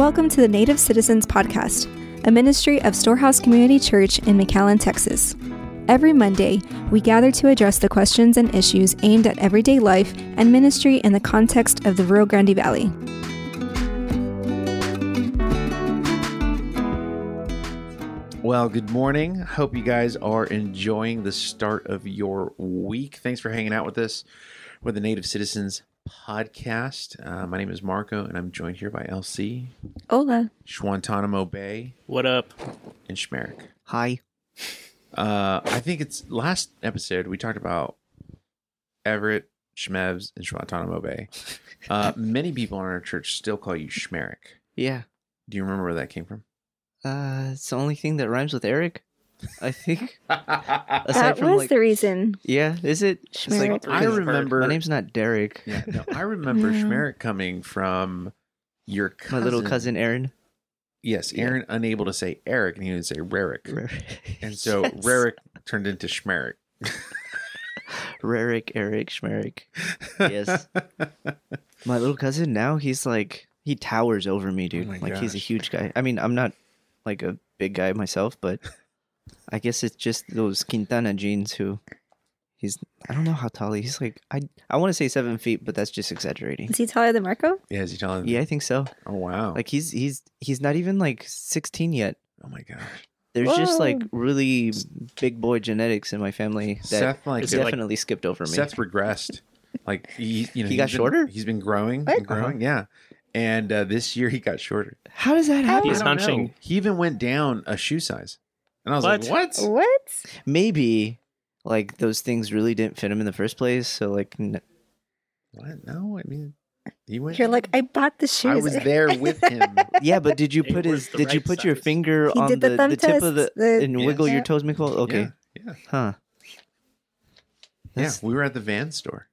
Welcome to the Native Citizens Podcast, a ministry of Storehouse Community Church in McAllen, Texas. Every Monday, we gather to address the questions and issues aimed at everyday life and ministry in the context of the Rio Grande Valley. Well, good morning. Hope you guys are enjoying the start of your week. Thanks for hanging out with us with the Native Citizens podcast. Uh, my name is Marco, and I'm joined here by LC, Hola. Schwantanamo Bay, What up? and Schmerich. Hi. Uh, I think it's last episode we talked about Everett, Schmevs, and Schwantanamo Bay. Uh, many people in our church still call you Schmerich. Yeah. Do you remember where that came from? Uh, it's the only thing that rhymes with Eric. I think. That Aside from was like, the reason. yeah, is it? It's like, I remember. My name's not Derek. Yeah, no, I remember Yeah. Schmerich coming from your My little cousin Aaron. Yes, Yeah. Aaron unable to say Eric, and he would say Rarick, and so Yes. Rarick turned into Schmerich. Rarick, Eric, Schmerick. Yes. My little cousin now he's like he towers over me, dude. Oh my like he's a huge guy. I mean, I'm not like a big guy myself, but I guess it's just those Quintana genes who he's I don't know how tall he- he's like I I want to say seven feet, but that's just exaggerating. Is he taller than Marco? yeah, is he telling? Yeah, I think so. Oh wow. Like he's he's he's not even like 16 yet. oh my gosh. There's just like really big boy genetics in my family that Seth like Is it like- definitely skipped over me. Seth regressed. Like he, you know, He he's got been- shorter? He's been growing, What? and growing. Yeah, and uh, this year he got shorter. How does that happen? He's I don't know. hunching. He even went down a shoe size, and I was What? like, "What? What? Maybe like those things really didn't fit him in the first place. So like, n- What? No, I mean, he went. You're like, I bought the shoes. I was there with him. yeah, but did you put his? the Did you right put your finger He on the, the the tip of the the- and Yeah. wiggle your toes, Nicole? Okay, Yeah, yeah, huh? yeah. We were at the van store.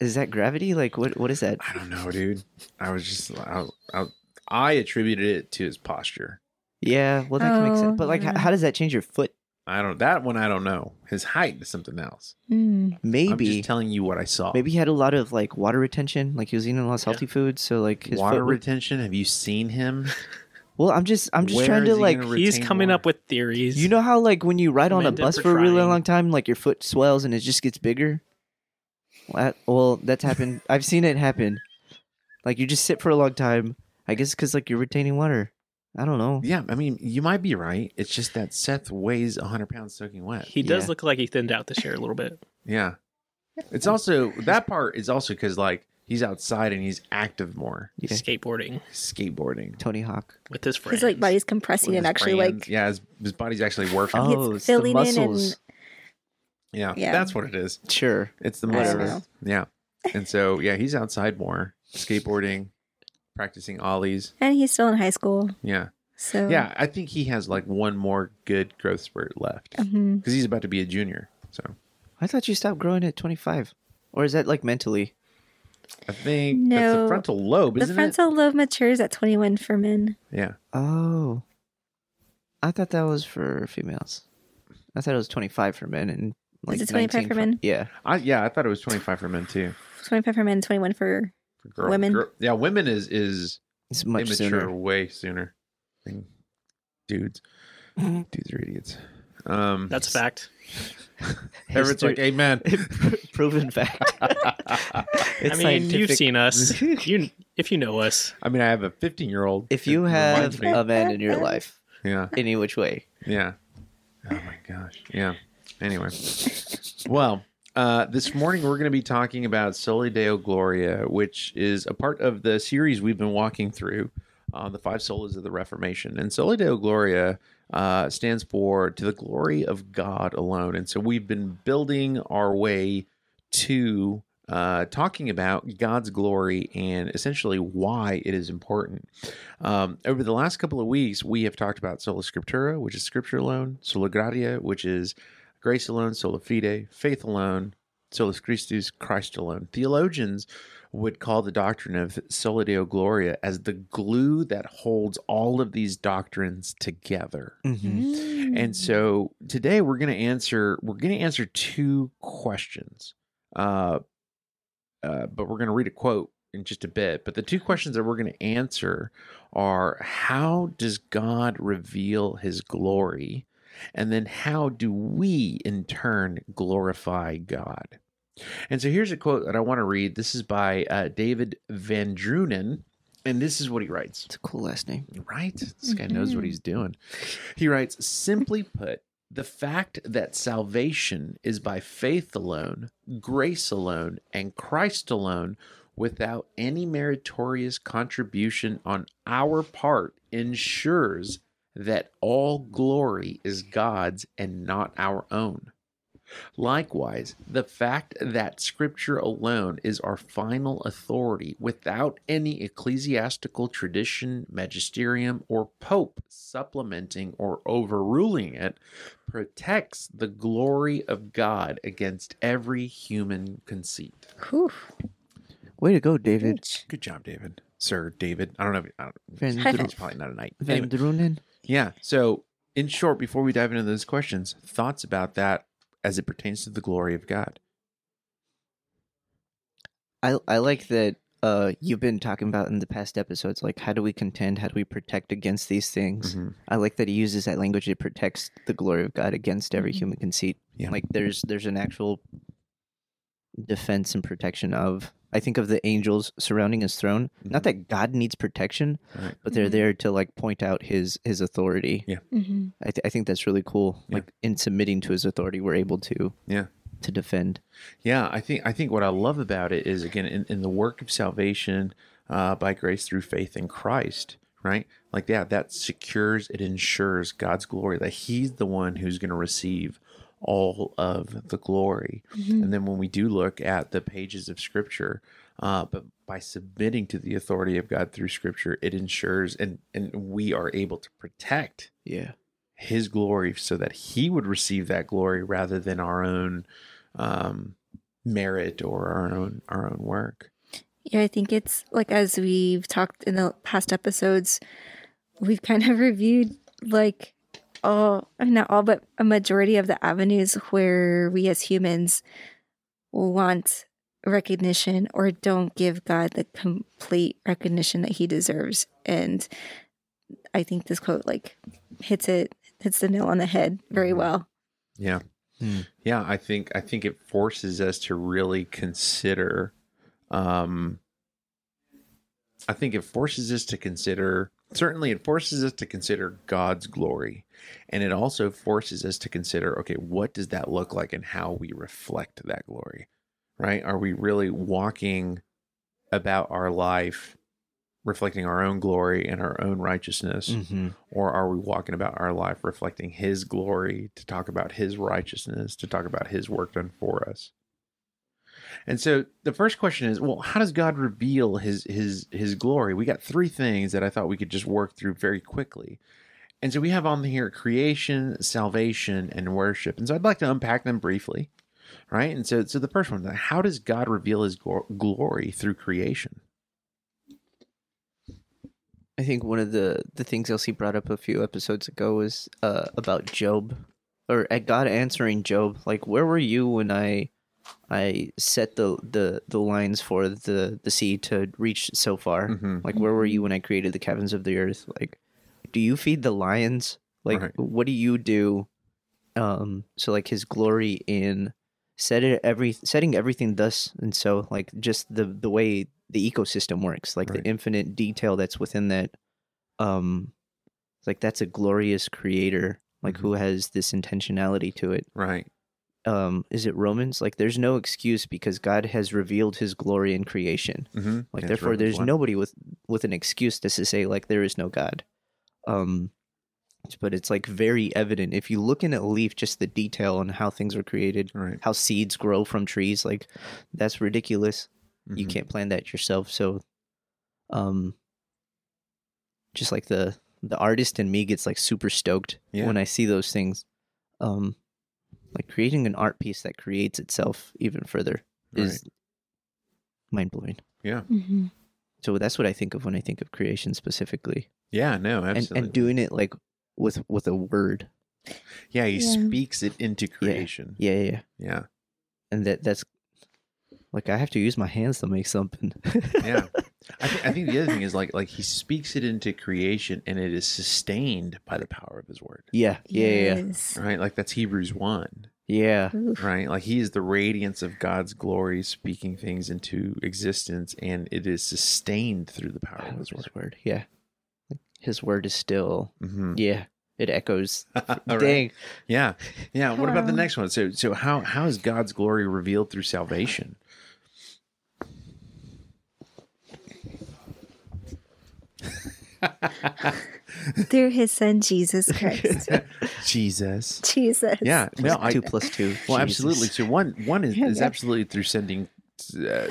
Is that gravity? Like what? What is that? I don't know, dude. I was just I, I, I attributed it to his posture. Yeah, well that can make Oh, sense. But like, yeah. h- how does that change your foot? I don't that one. I don't know. His height is something else. Mm. I'm Maybe. just telling you what I saw. Maybe he had a lot of like water retention, like he was eating a lot of Yeah. salty foods, so like his water foot would- retention. Have you seen him? Well, I'm just I'm just Where trying to he like He's coming water? up with theories. You know how like when you ride on a bus for for a really long time, like your foot swells and it just gets bigger. Well, that- well, that's happened. I've seen it happen. Like you just sit for a long time. I guess because like you're retaining water. I don't know. Yeah, I mean, you might be right. It's just that Seth weighs 100 pounds soaking wet. he does Yeah. look like he thinned out this year a little bit. Yeah. It's also that part is also because like he's outside and he's active more, Yeah. Skateboarding skateboarding. Tony Hawk. with his friends. His like body's compressing with and his actually friends. like yeah, his, his body's actually working. Oh, it's it's the filling in muscles. and yeah, yeah. that's what it is. Sure. It's the I don't muscles. know. Yeah, and so yeah, he's outside more, skateboarding, practicing ollies. and he's still in high school. Yeah, So yeah. I think he has like one more good growth spurt left mm-hmm. because he's about to be a junior. So I thought you stopped growing at 25, or is that like mentally? I think that's No. the frontal lobe, The isn't frontal lobe matures at 21 for men. Yeah. Oh, I thought that was for females. I thought it was 25 for men and like it 25 for men? Yeah. I yeah, I thought it was 25 for men too. 25 for men, 21 for For girl, Women? girl- yeah, women is is It's much mature sooner. way sooner than dudes. dudes are idiots. Um, That's a fact. Everett's like, amen. proven fact. I It's mean, you've seen us. you, if you know us, I mean, I have a 15 year old. If you have a man in your life, yeah, any which way, yeah. Oh my gosh, yeah. Anyway, well, uh, this morning we're going to be talking about Soli Deo Gloria, which is a part of the series we've been walking through on the five solas of the Reformation. And Soli Deo Gloria uh, stands for to the glory of God alone. And so we've been building our way to uh, talking about God's glory and essentially why it is important. Um, over the last couple of weeks, we have talked about sola scriptura, which is scripture alone, sola gratia, which is grace alone, sola fide, faith alone, solus Christus, Christ alone. Theologians would call the doctrine of sola deo gloria as the glue that holds all of these doctrines together. Mm-hmm. And so today we're going to answer we're going to answer two questions. Uh, uh, but we're going to read a quote in just a bit. But the two questions that we're going to answer are how does God reveal his glory? And then how do we in turn glorify God? And so here's a quote that I want to read. This is by uh, David VanDrunen. And this is what he writes. It's a cool last name. Right? This guy knows what Mhm. he's doing. He writes Simply put, the fact that salvation is by faith alone, grace alone, and Christ alone, without any meritorious contribution on our part, ensures that all glory is God's and not our own. Likewise, the fact that Scripture alone is our final authority without any ecclesiastical tradition, magisterium, or pope supplementing or overruling it protects the glory of God against every human conceit. Whew. Way to go, David. Good job, David. Sir David. I don't know. If, I don't, Van, High probably not a knight. Van Anyway, Drunen. Yeah. So, in short, before we dive into those questions, thoughts about that as it pertains to the glory of God. I I like that uh you've been talking about in the past episodes like how do we contend how do we protect against these things Mhm. i like that he uses that language it protects the glory of god against every Mhm. human conceit Yeah. like there's there's an actual defense and protection of i think of the angels surrounding his throne not Mhm. that god needs protection Right. but they're Mhm. there to like point out his his authority Mhm. i, th- I think that's really cool Yeah. like in submitting to his authority we're able to Yeah. to defend Yeah, I think I think what I love about it is again in, in the work of salvation uh, by grace through faith in Christ, right? Like that, that secures it ensures God's glory that He's the one who's going to receive all of the glory. Mhm. And then when we do look at the pages of Scripture, uh, but by submitting to the authority of God through Scripture, it ensures and and we are able to protect yeah his glory so that he would receive that glory rather than our own um, merit or our own our own work. Yeah, I think it's like as we've talked in the past episodes, we've kind of reviewed like all, not all, but a majority of the avenues where we as humans want recognition or don't give God the complete recognition that he deserves. And I think this quote like hits it, hits the nail on the head very Mhm. well. Yeah. Hmm. Yeah, I think I think it forces us to really consider um I think it forces us to consider certainly it forces us to consider God's glory and it also forces us to consider okay, what does that look like and how we reflect that glory? Right? Are we really walking about our life reflecting our own glory and our own righteousness mm-hmm. or are we walking about our life reflecting his glory to talk about his righteousness to talk about his work done for us and so the first question is well how does god reveal his his his glory we got three things that i thought we could just work through very quickly and so we have on here creation salvation and worship and so i'd like to unpack them briefly right and so so the first one how does god reveal his glo- glory through creation I think one of the the things Elsie brought up a few episodes ago was uh, about Job, or at God answering Job. Like, where were you when I I set the the the lines for the the sea to reach so far? Mhm. Like, where were you when I created the caverns of the earth? Like, do you feed the lions? Like, Right. what do you do? Um, so like his glory in set it every setting everything thus and so like just the the way the ecosystem works like Right. the infinite detail that's within that um like that's a glorious creator like who has this intentionality to it right um is it romans like there's no excuse because god has revealed his glory in creation mm-hmm. like therefore there's nobody with with an excuse to say like there is no god um but it's like very evident if you look in a leaf just the detail on how things were created right how seeds grow from trees like that's ridiculous you Mhm. can't plan that yourself so um just like the the artist in me gets like super stoked Yeah. when i see those things um like creating an art piece that creates itself even further is mind blowing Yeah. Mm-hmm. so that's what i think of when i think of creation specifically Yeah, no, and absolutely. and doing it like with with a word yeah, he Yeah. speaks it into creation. yeah yeah, yeah. Yeah. and that that's Like I have to use my hands to make something. Yeah. I, th- I think the other thing is like like he speaks it into creation and it is sustained by the power of his word. yeah, yeah, yeah, Right? Like that's Hebrews 1. yeah. Oof. Right? Like he is the radiance of God's glory speaking things into existence and it is sustained through the power Power of of his word. His word, yeah. His word is still, hmm yeah. It echoes. Right. Yeah. Yeah. What about the next one? So so how how is God's glory revealed through salvation? Through his son Jesus Christ. Jesus. Jesus. Yeah. No, I, two plus two. Well, Jesus. absolutely. So one one is, Yeah, is yeah. absolutely through sending uh,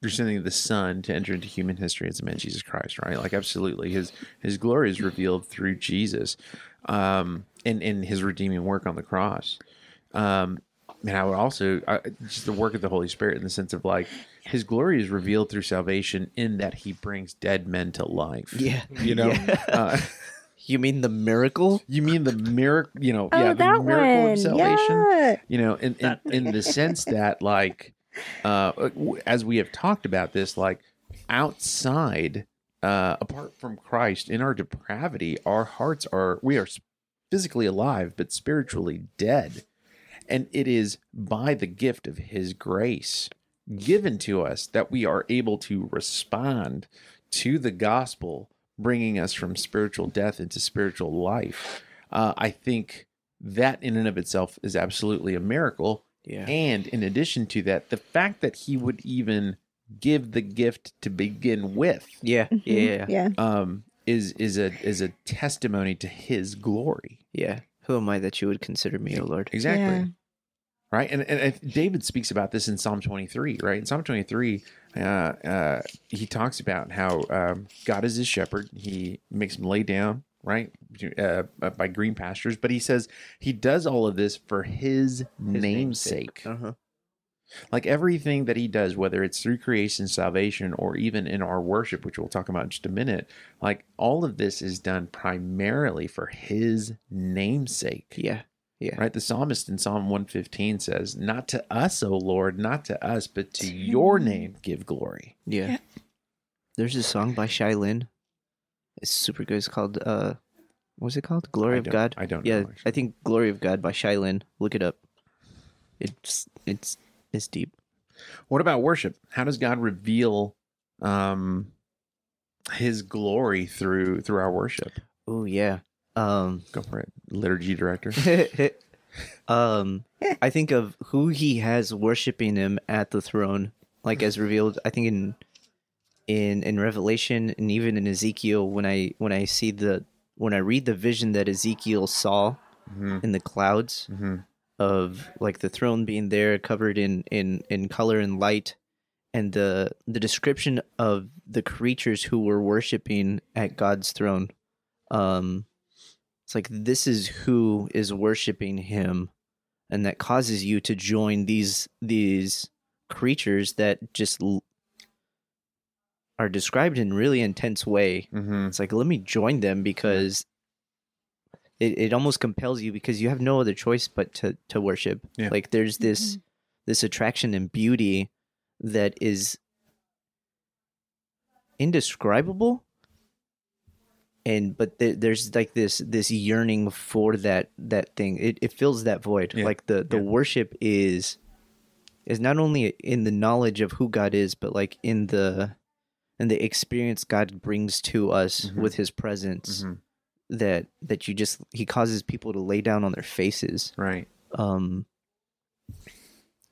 through sending the Son to enter into human history as a man, Jesus Christ, right? Like absolutely, his his glory is revealed through Jesus, um, and in his redeeming work on the cross. Um, and I would also uh, just the work of the Holy Spirit in the sense of like his glory is revealed through salvation in that he brings dead men to life. Yeah. You know. Yeah. Uh, You mean the miracle? you mean the miracle? You know, Oh, yeah, the miracle one. of salvation Yeah. you know in in, in the sense that like uh as we have talked about this like outside uh apart from christ in our depravity our hearts are we are physically alive but spiritually dead. And it is by the gift of his grace given to us that we are able to respond to the gospel bringing us from spiritual death into spiritual life. Uh, i think that in and of itself is absolutely a miracle Yeah. and in addition to that, the fact that he would even give the gift to begin with Yeah. Mhm. Yeah. Yeah. um, is is a is a testimony to his glory. Yeah. Who am I that you would consider me, O Lord? Exactly. Yeah. Right. And, and and David speaks about this in Psalm 23, right? In Psalm 23, uh, uh, he talks about how um, God is his shepherd. He makes him lay down, right, uh, by green pastures. But he says he does all of this for his, His namesake. Uh-huh. like everything that he does whether it's through creation salvation or even in our worship which we'll talk about in just a minute like all of this is done primarily for his namesake Yeah. Yeah. right the psalmist in psalm 115 says not to us o lord not to us but to your name give glory Yeah. Yeah. There's a song by Shai Linne. It's super good. It's called uh what's it called? Glory I of don't- God. i don't Yeah, know I think Glory of God by Shai Linne. Look it up. It's it's it's deep. what about worship how does god reveal um his glory through through our worship Oh yeah. Um go for it liturgy director um I think of who he has worshiping him at the throne, like as revealed, I think in in in Revelation and even in Ezekiel when I when I see the when I read the vision that Ezekiel saw Mhm, in the clouds mhm. of like the throne being there covered in in in color and light and the the description of the creatures who were worshiping at God's throne um it's like this is who is worshiping him and that causes you to join these these creatures that just are described in really intense way Mhm. it's like let me join them because it, it almost compels you because you have no other choice but to to worship Yeah. like there's this this attraction and beauty that is indescribable and but there there's like this this yearning for that that thing it, it fills that void Yeah. like the the Yeah. worship is is not only in the knowledge of who god is but like in the in the experience god brings to us Mhm. with his presence Mhm. that that you just he causes people to lay down on their faces right um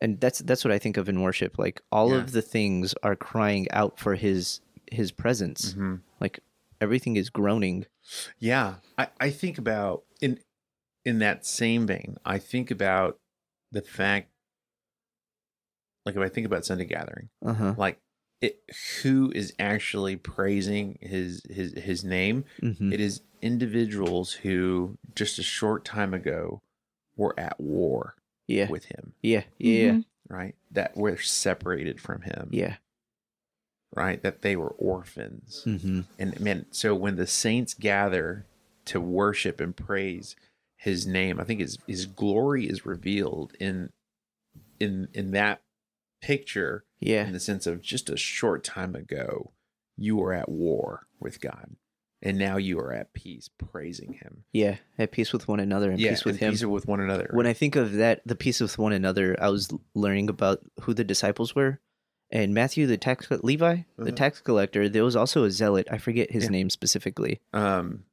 and that's that's what i think of in worship like all Yeah. of the things are crying out for his his presence Mhm. like everything is groaning Yeah, I, I think about in in that same vein. I think about the fact, like if I think about Sunday gathering, uh-huh like it, who is actually praising his his his name? hmm It is individuals who just a short time ago were at war yeah with him, yeah yeah Mhm. right? That were separated from him, yeah right? That they were orphans. hmm And man, so when the saints gather to worship and praise his name, I think his his glory is revealed in in in that picture Yeah. in the sense of just a short time ago, you were at war with God, and now you are at peace, praising Him. Yeah. At peace with one another and yeah, peace with him. peace with one another. when I think of that, the peace with one another, I was learning about who the disciples were, and Matthew, the tax Levi, the Mhm. tax collector. There was also a zealot. I forget his Yeah. name specifically. um,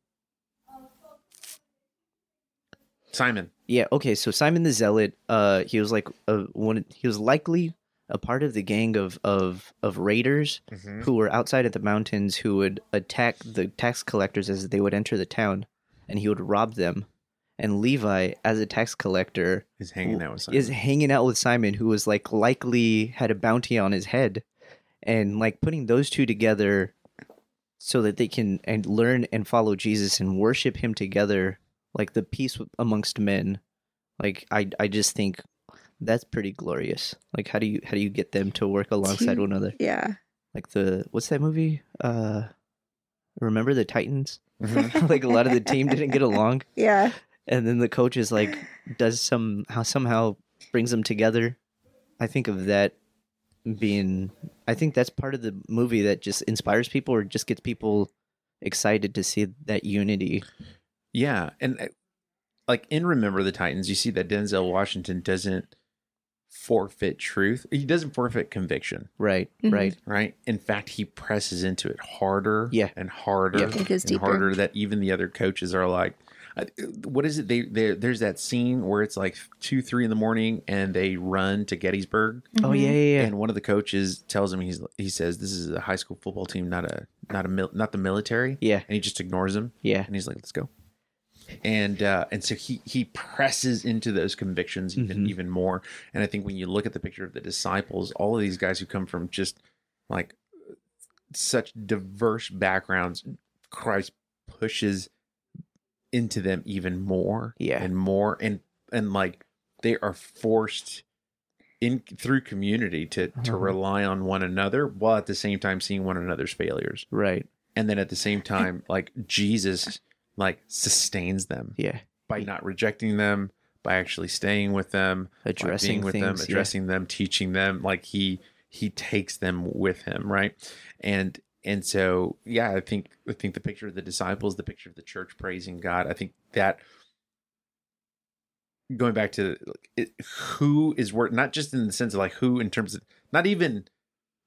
Simon, Yeah. Okay. So Simon the zealot, uh, he was like a one. He was likely a part of the gang of of of raiders mm-hmm. who were outside of the mountains who would attack the tax collectors as they would enter the town, and he would rob them. And Levi, as a tax collector, is hanging out with Simon. is hanging out with Simon, who was like likely had a bounty on his head, and like putting those two together, so that they can and learn and follow Jesus and worship Him together, like the peace amongst men. Like I, I just think that's pretty glorious. Like how do you how do you get them to work alongside one another? Yeah. Like the what's that movie? Uh, remember the Titans? Mhm. like a lot of the team didn't get along Yeah. and then the coach is like does some how somehow brings them together i think of that being i think that's part of the movie that just inspires people or just gets people excited to see that unity Yeah, and like in Remember the Titans, you see that Denzel Washington doesn't forfeit truth. He doesn't forfeit conviction, right Mhm. right right? In fact, he presses into it harder, Yeah. and harder, Yeah. It goes and deeper. harder. That even the other coaches are like, "What is it?" They they there's that scene where it's like two, three in the morning, and they run to Gettysburg, oh yeah yeah yeah and one of the coaches tells him he's he says this is a high school football team, not a not a mil, not the military, yeah and he just ignores him. yeah and he's like, "Let's go." And uh, and so he he presses into those convictions even Mhm. even more. And I think when you look at the picture of the disciples, all of these guys who come from just like such diverse backgrounds, Christ pushes into them even more, Yeah. and more, and and like they are forced in through community to to Uh-huh. rely on one another while at the same time seeing one another's failures right and then at the same time like jesus like sustains them yeah. by not rejecting them by actually staying with them addressing with them things yeah. addressing them teaching them like he he takes them with him right? And and so yeah i think i think the picture of the disciples the picture of the church praising god i think that going back to like, it, who is worth not just in the sense of like who in terms of not even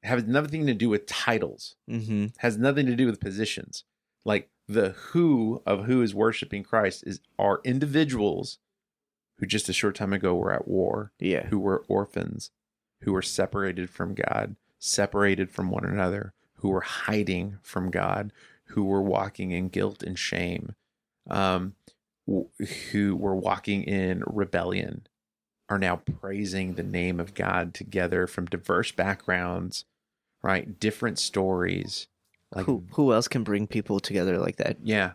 has nothing to do with titles. Mm-hmm. Has nothing to do with positions. Like the who of who is worshiping Christ is are individuals who just a short time ago were at war, yeah who were orphans, who were separated from God, separated from one another, who were hiding from God, who were walking in guilt and shame, um, w- who were walking in rebellion, are now praising the name of God together from diverse backgrounds, right? Different stories. Like, who who else can bring people together like that yeah,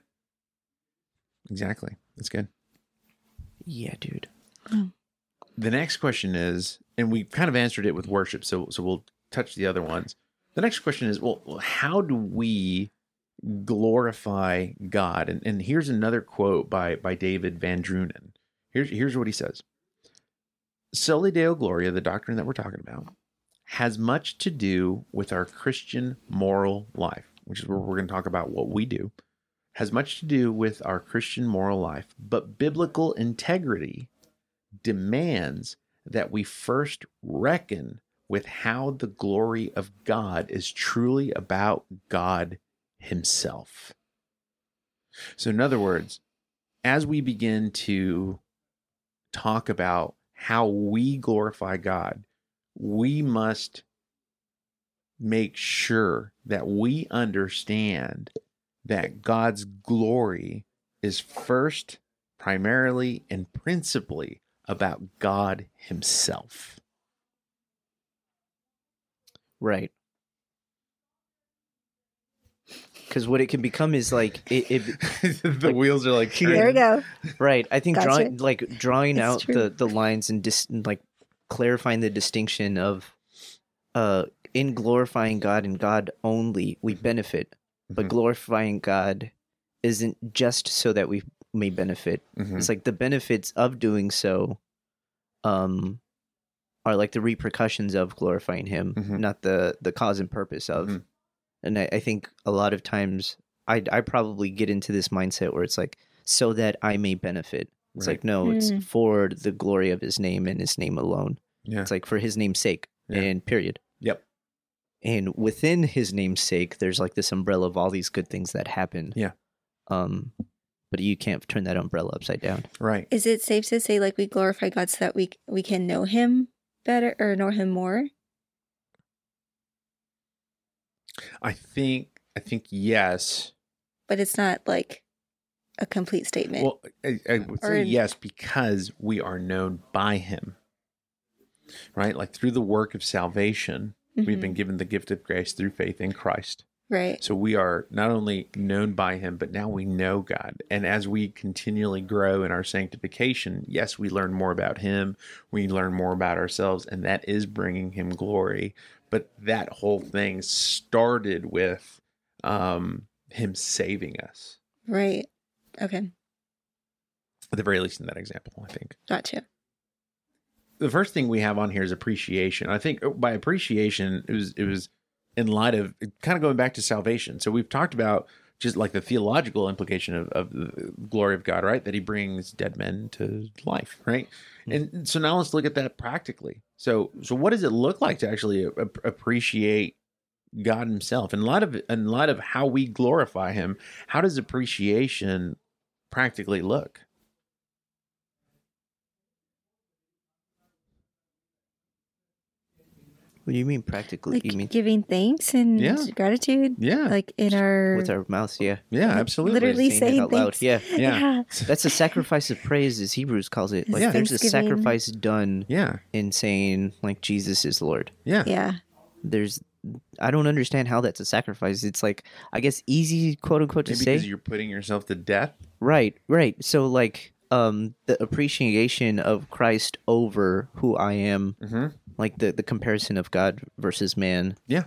exactly. That's good. yeah dude The next question is, and we kind of answered it with worship, so so we'll touch the other ones. The next question is, well, well, how do we glorify God? And and here's another quote by by David VanDrunen. Here's here's what he says. Soli Deo Gloria, the doctrine that we're talking about, has much to do with our Christian moral life, which is where we're going to talk about what we do. Has much to do with our Christian moral life, but biblical integrity demands that we first reckon with how the glory of God is truly about God Himself. So, in other words, as we begin to talk about how we glorify God, we must make sure that we understand that God's glory is first, primarily, and principally about God Himself. right because what it can become is like it, it the Like- wheels are like There we go. Right. I think Gotcha. drawing like drawing It's out true. the the lines and dis- like clarifying the distinction of uh in glorifying God and God only we benefit, but Mhm. glorifying God isn't just so that we may benefit. Mhm. It's like the benefits of doing so um are like the repercussions of glorifying him, Mhm. not the the cause and purpose of. Mhm. And I, I think a lot of times I I probably get into this mindset where it's like so that I may benefit. It's Right. like no, it's Mm. for the glory of his name and his name alone. Yeah. It's like for his name's sake Yeah. and period. Yep. And within his name's sake, there's like this umbrella of all these good things that happen. Yeah. Um, but you can't turn that umbrella upside down. Right. Is it safe to say like we glorify God so that we we can know Him better or know Him more? I think I think yes. But it's not like a complete statement. Well, I, I would say yes because we are known by Him. Right, like through the work of salvation, we've Mhm. been given the gift of grace through faith in Christ. right. So we are not only known by him, but now we know God. And as we continually grow in our sanctification, yes, we learn more about him, we learn more about ourselves, and that is bringing him glory. But that whole thing started with um, him saving us, Right. Okay. at the very least in that example, I think. Gotcha. the first thing we have on here is appreciation. I think uh, by appreciation, it was it was in light of kind of going back to salvation. So we've talked about just like the theological implication of, of the glory of God, right? That He brings dead men to life, right? And so now let's look at that practically. So so what does it look like to actually a- a- appreciate God Himself and a lot of in lot of how we glorify Him? How does appreciation practically look? What do you mean practically? Like you mean giving thanks and Yeah. gratitude. Yeah, Like in our, with our mouths? Yeah. yeah, like, absolutely. literally Saying it saying out loud. thanks. Yeah. Yeah. That's a sacrifice of praise, as Hebrews calls it. Like Yeah. there's a sacrifice done Yeah, in saying like Jesus is Lord. yeah, Yeah. There's I don't understand how that's a sacrifice. It's like I guess easy quote unquote to Maybe say. because you're putting yourself to death. Right, right. So like um the appreciation of Christ over who I am, Mm-hmm. like the the comparison of God versus man. Yeah.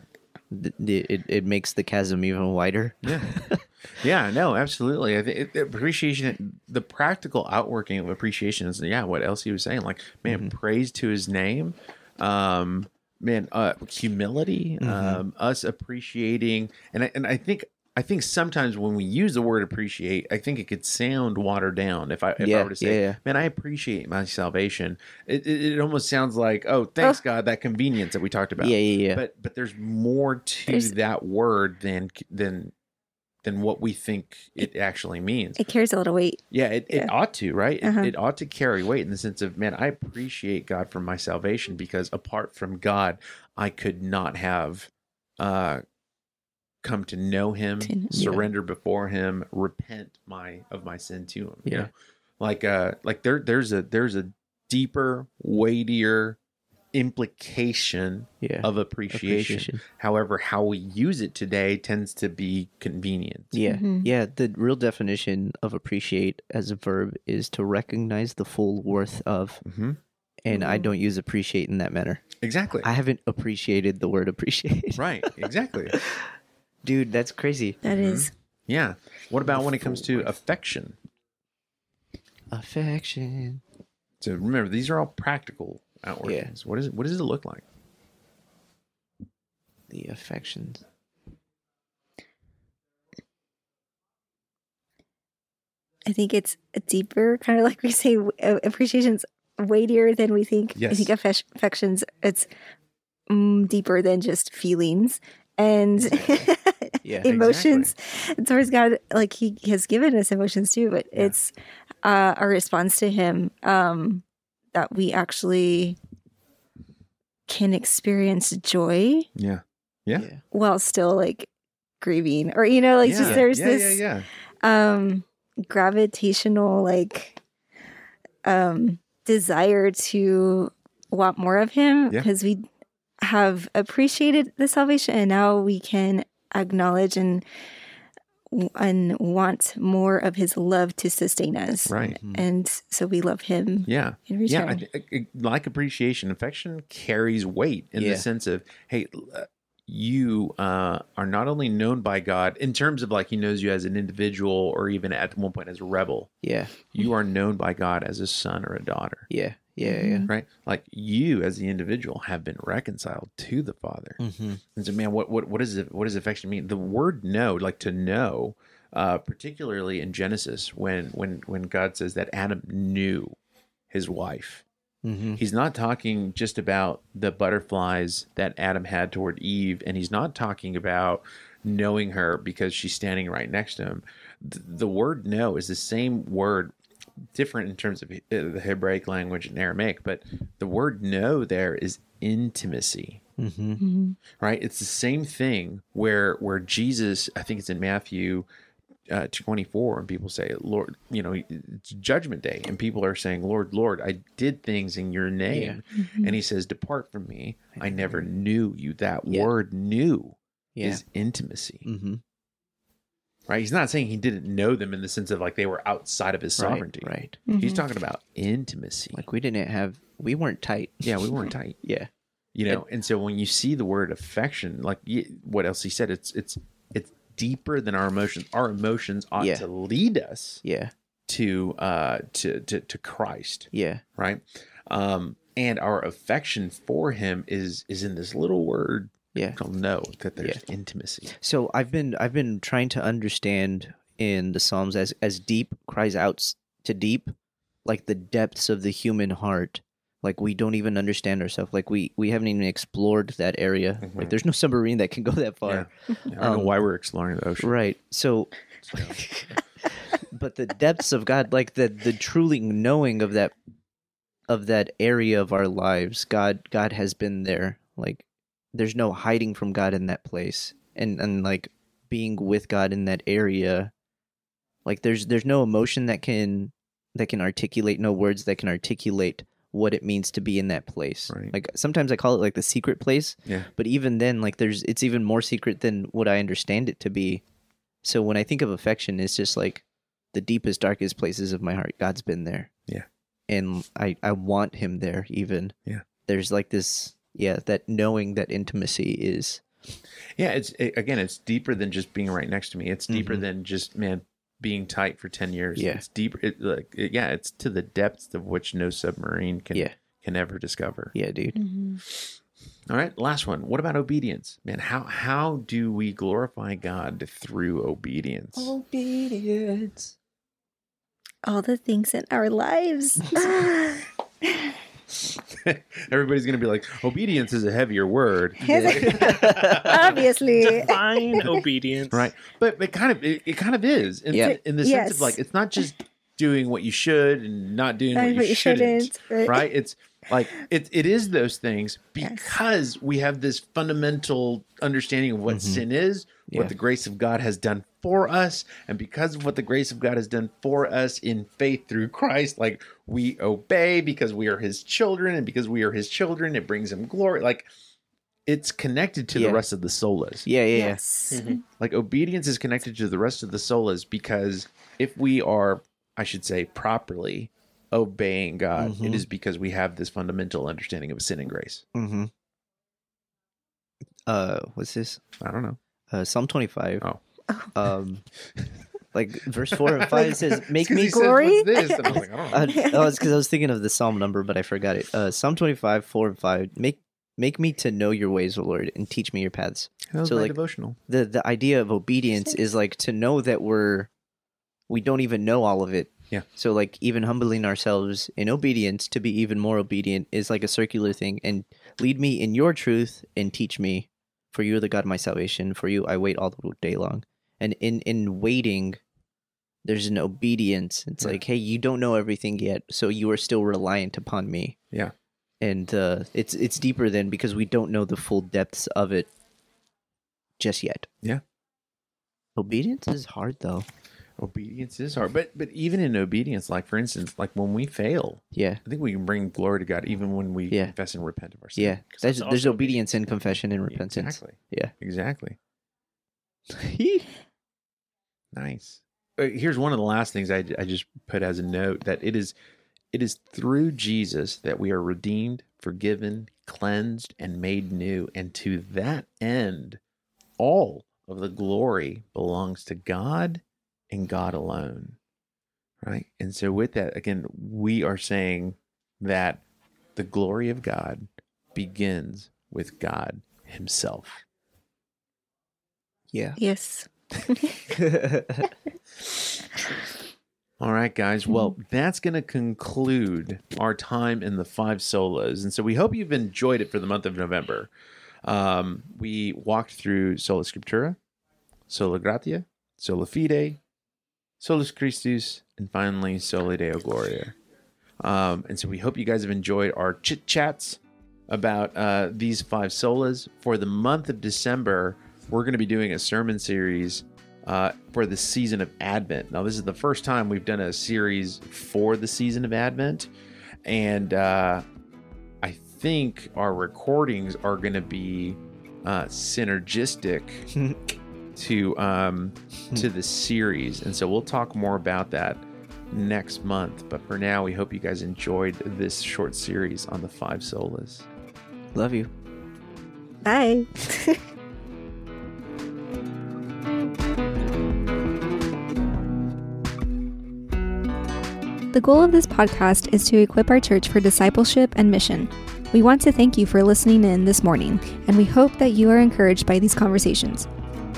it it makes the chasm even wider. Yeah, yeah, no, absolutely. I think appreciation, the practical outworking of appreciation is, yeah, what Elsie was saying. Like, man, praise to His name, um, man, uh, humility, um, us appreciating, and I, and I think. I think sometimes when we use the word appreciate, I think it could sound watered down. If I if I Yeah, were to say, yeah, yeah. "Man, I appreciate my salvation," it, it, it almost sounds like, "Oh, thanks God, that convenience that we talked about." Yeah, yeah, yeah. but but there's more to There's- that word than than than what we think it actually means. It carries a little weight. Yeah, it, it ought to, right? It, Uh-huh. it ought to carry weight in the sense of, man, I appreciate God for my salvation because apart from God, I could not have uh come to know him, To- yeah. surrender before him, repent my of my sin to him. You Yeah. know? Like uh like there there's a there's a deeper, weightier implication yeah. of appreciation. However, how we use it today tends to be convenient. Yeah, Mhm. yeah. The real definition of appreciate as a verb is to recognize the full worth of, hmm and I Mhm. don't use appreciate in that manner. Exactly. I haven't appreciated the word appreciate. right. Exactly. Dude, that's crazy. That Mhm. is. Yeah. What about when it comes to affection? Affection. So remember, these are all practical outworkings. What is it? What does it look like? The affections. I think it's deeper, kind of like we say, uh, appreciation's weightier than we think. I think affections, it's mm, deeper than just feelings and Yeah, emotions towards God. Like He has given us emotions too, but Yeah. it's uh, our response to Him um, that we actually can experience joy Yeah. Yeah. Yeah. while still like grieving, or you know, like yeah. just there's yeah, this Yeah. Yeah. um gravitational like um desire to want more of him Yeah. because we have appreciated the salvation and now we can acknowledge and and want more of his love to sustain us Right. Mhm. and so we love him Yeah. in Yeah. I, I, like appreciation, affection carries weight in Yeah. the sense of, hey, uh, you uh, are not only known by God in terms of like He knows you as an individual or even at one point as a rebel. Yeah. You are known by God as a son or a daughter. Yeah. Yeah, yeah. right? Like you as the individual have been reconciled to the Father. Mm-hmm. And so, man, what what what is it? What does affection mean? The word "know," like to know, uh, particularly in Genesis, when when when God says that Adam knew his wife, Mm-hmm. he's not talking just about the butterflies that Adam had toward Eve, and he's not talking about knowing her because she's standing right next to him. Th- The word "know" is the same word, different in terms of uh, the Hebraic language and Aramaic, but the word "know" there is intimacy Mm-hmm. right? It's the same thing where where jesus i think it's in matthew uh, 24 and people say lord you know it's judgment day and people are saying lord lord i did things in your name. And he says depart from me. I never knew you. That Yeah. word knew Yeah. is intimacy. Mm-hmm. Right he's not saying he didn't know them in the sense of like they were outside of his sovereignty Right. he's talking about intimacy Like we didn't have, we weren't tight. yeah we weren't tight Yeah. you know and so when you see the word affection like y- what else he said it's it's it's deeper than our emotions our emotions ought Yeah. to lead us Yeah. to uh to to, to christ Yeah. right um and our affection for him is is in this little word Yeah. called know that there's intimacy So I've been I've been trying to understand in the Psalms as as deep cries out to deep, like the depths of the human heart. Like we don't even understand ourselves. Like we we haven't even explored that area. Mhm. Like there's no submarine that can go that far. Yeah. i don't know Um, why we're exploring the ocean Right. So but the depths of God, like the the truly knowing of that of that area of our lives, God God has been there. Like there's no hiding from God in that place. And and like being with God in that area, like there's there's no emotion that can that can articulate, no words that can articulate what it means to be in that place. Right. Like sometimes I call it like the secret place, yeah but even then like there's it's even more secret than what i understand it to be so when i think of affection it's just like the deepest darkest places of my heart god's been there Yeah. and i i want him there even Yeah. there's like this yeah that knowing that intimacy is yeah it's it, again it's deeper than just being right next to me. It's deeper Mhm. than just man being tight for 10 years. Yeah. it's deeper it, like it- yeah it's to the depths of which no submarine can yeah. can ever discover. Yeah dude. All right last one. What about obedience? Man how how do we glorify god through obedience? Obedience. All the things in our lives. everybody's gonna be like obedience is a heavier word Obviously. Divine obedience. right but it kind of it, it kind of is in, Yeah. in the sense of like it's not just doing what you should and not doing what you, what you shouldn't, shouldn't, right? right it's like it, it is those things Yes. because we have this fundamental understanding of what Mhm. sin is Yeah. what the grace of god has done for us and because of what the grace of god has done for us in faith through christ like we obey because we are his children and because we are his children it brings him glory like it's connected to Yeah. the rest of the solas yeah yeah yeah Yes. Mhm. like obedience is connected to the rest of the solas because if we are i should say properly obeying god Mhm. it is because we have this fundamental understanding of sin and grace mm-hmm uh what's this i don't know uh psalm 25 Oh. um like verse 4 and 5 says make me Glory? this and i was like i don't know Uh, oh, it's because I was thinking of the psalm number, but I forgot it. Uh, psalm twenty-five, four and five. Make make me to know your ways, O Lord, and teach me your paths. that was so, my like, devotional the The idea of obedience is like to know that we're we don't even know all of it. Yeah. So like even humbling ourselves in obedience to be even more obedient is like a circular thing. And lead me in your truth and teach me, for you are the God of my salvation. For you I wait all the day long. And in in waiting, there's an obedience. It's Yeah. like, hey, you don't know everything yet, so you are still reliant upon me. Yeah. And uh, it's it's deeper than because we don't know the full depths of it just yet. Yeah. Obedience is hard though. Obedience is hard but but even in obedience like for instance like when we fail Yeah. i think we can bring glory to god even when we Yeah. confess and repent of our sin Yeah. There's, there's obedience in confession and repentance. exactly Yeah. exactly Nice. Uh, Here's one of the last things I, I just put as a note that it is it is through Jesus that we are redeemed, forgiven, cleansed, and made new. And to that end, all of the glory belongs to God and God alone. Right. And so with that, again, we are saying, that the glory of God begins with God Himself. Yeah. Yes. All right, guys. Well, that's going to conclude our time in the five solas. And so we hope you've enjoyed it for the month of November. Um, we walked through Sola Scriptura, Sola Gratia, Sola Fide, Solus Christus, and finally Soli Deo Gloria. Um, and so we hope you guys have enjoyed our chit chats about uh, these five solas. For the month of December, we're going to be doing a sermon series uh, for the season of Advent. Now, this is the first time we've done a series for the season of Advent, and uh, I think our recordings are going to be uh, synergistic to um, to the series, and so we'll talk more about that next month. But for now, we hope you guys enjoyed this short series on the five solas. Love you. Bye. The goal of this podcast is to equip our church for discipleship and mission. We want to thank you for listening in this morning, and we hope that you are encouraged by these conversations.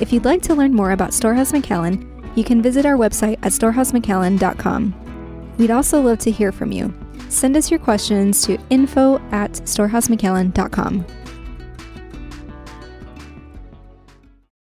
If you'd like to learn more about Storehouse McAllen, you can visit our website at storehousemcallen.com. We'd also love to hear from you. Send us your questions to info at storehousemcallen.com.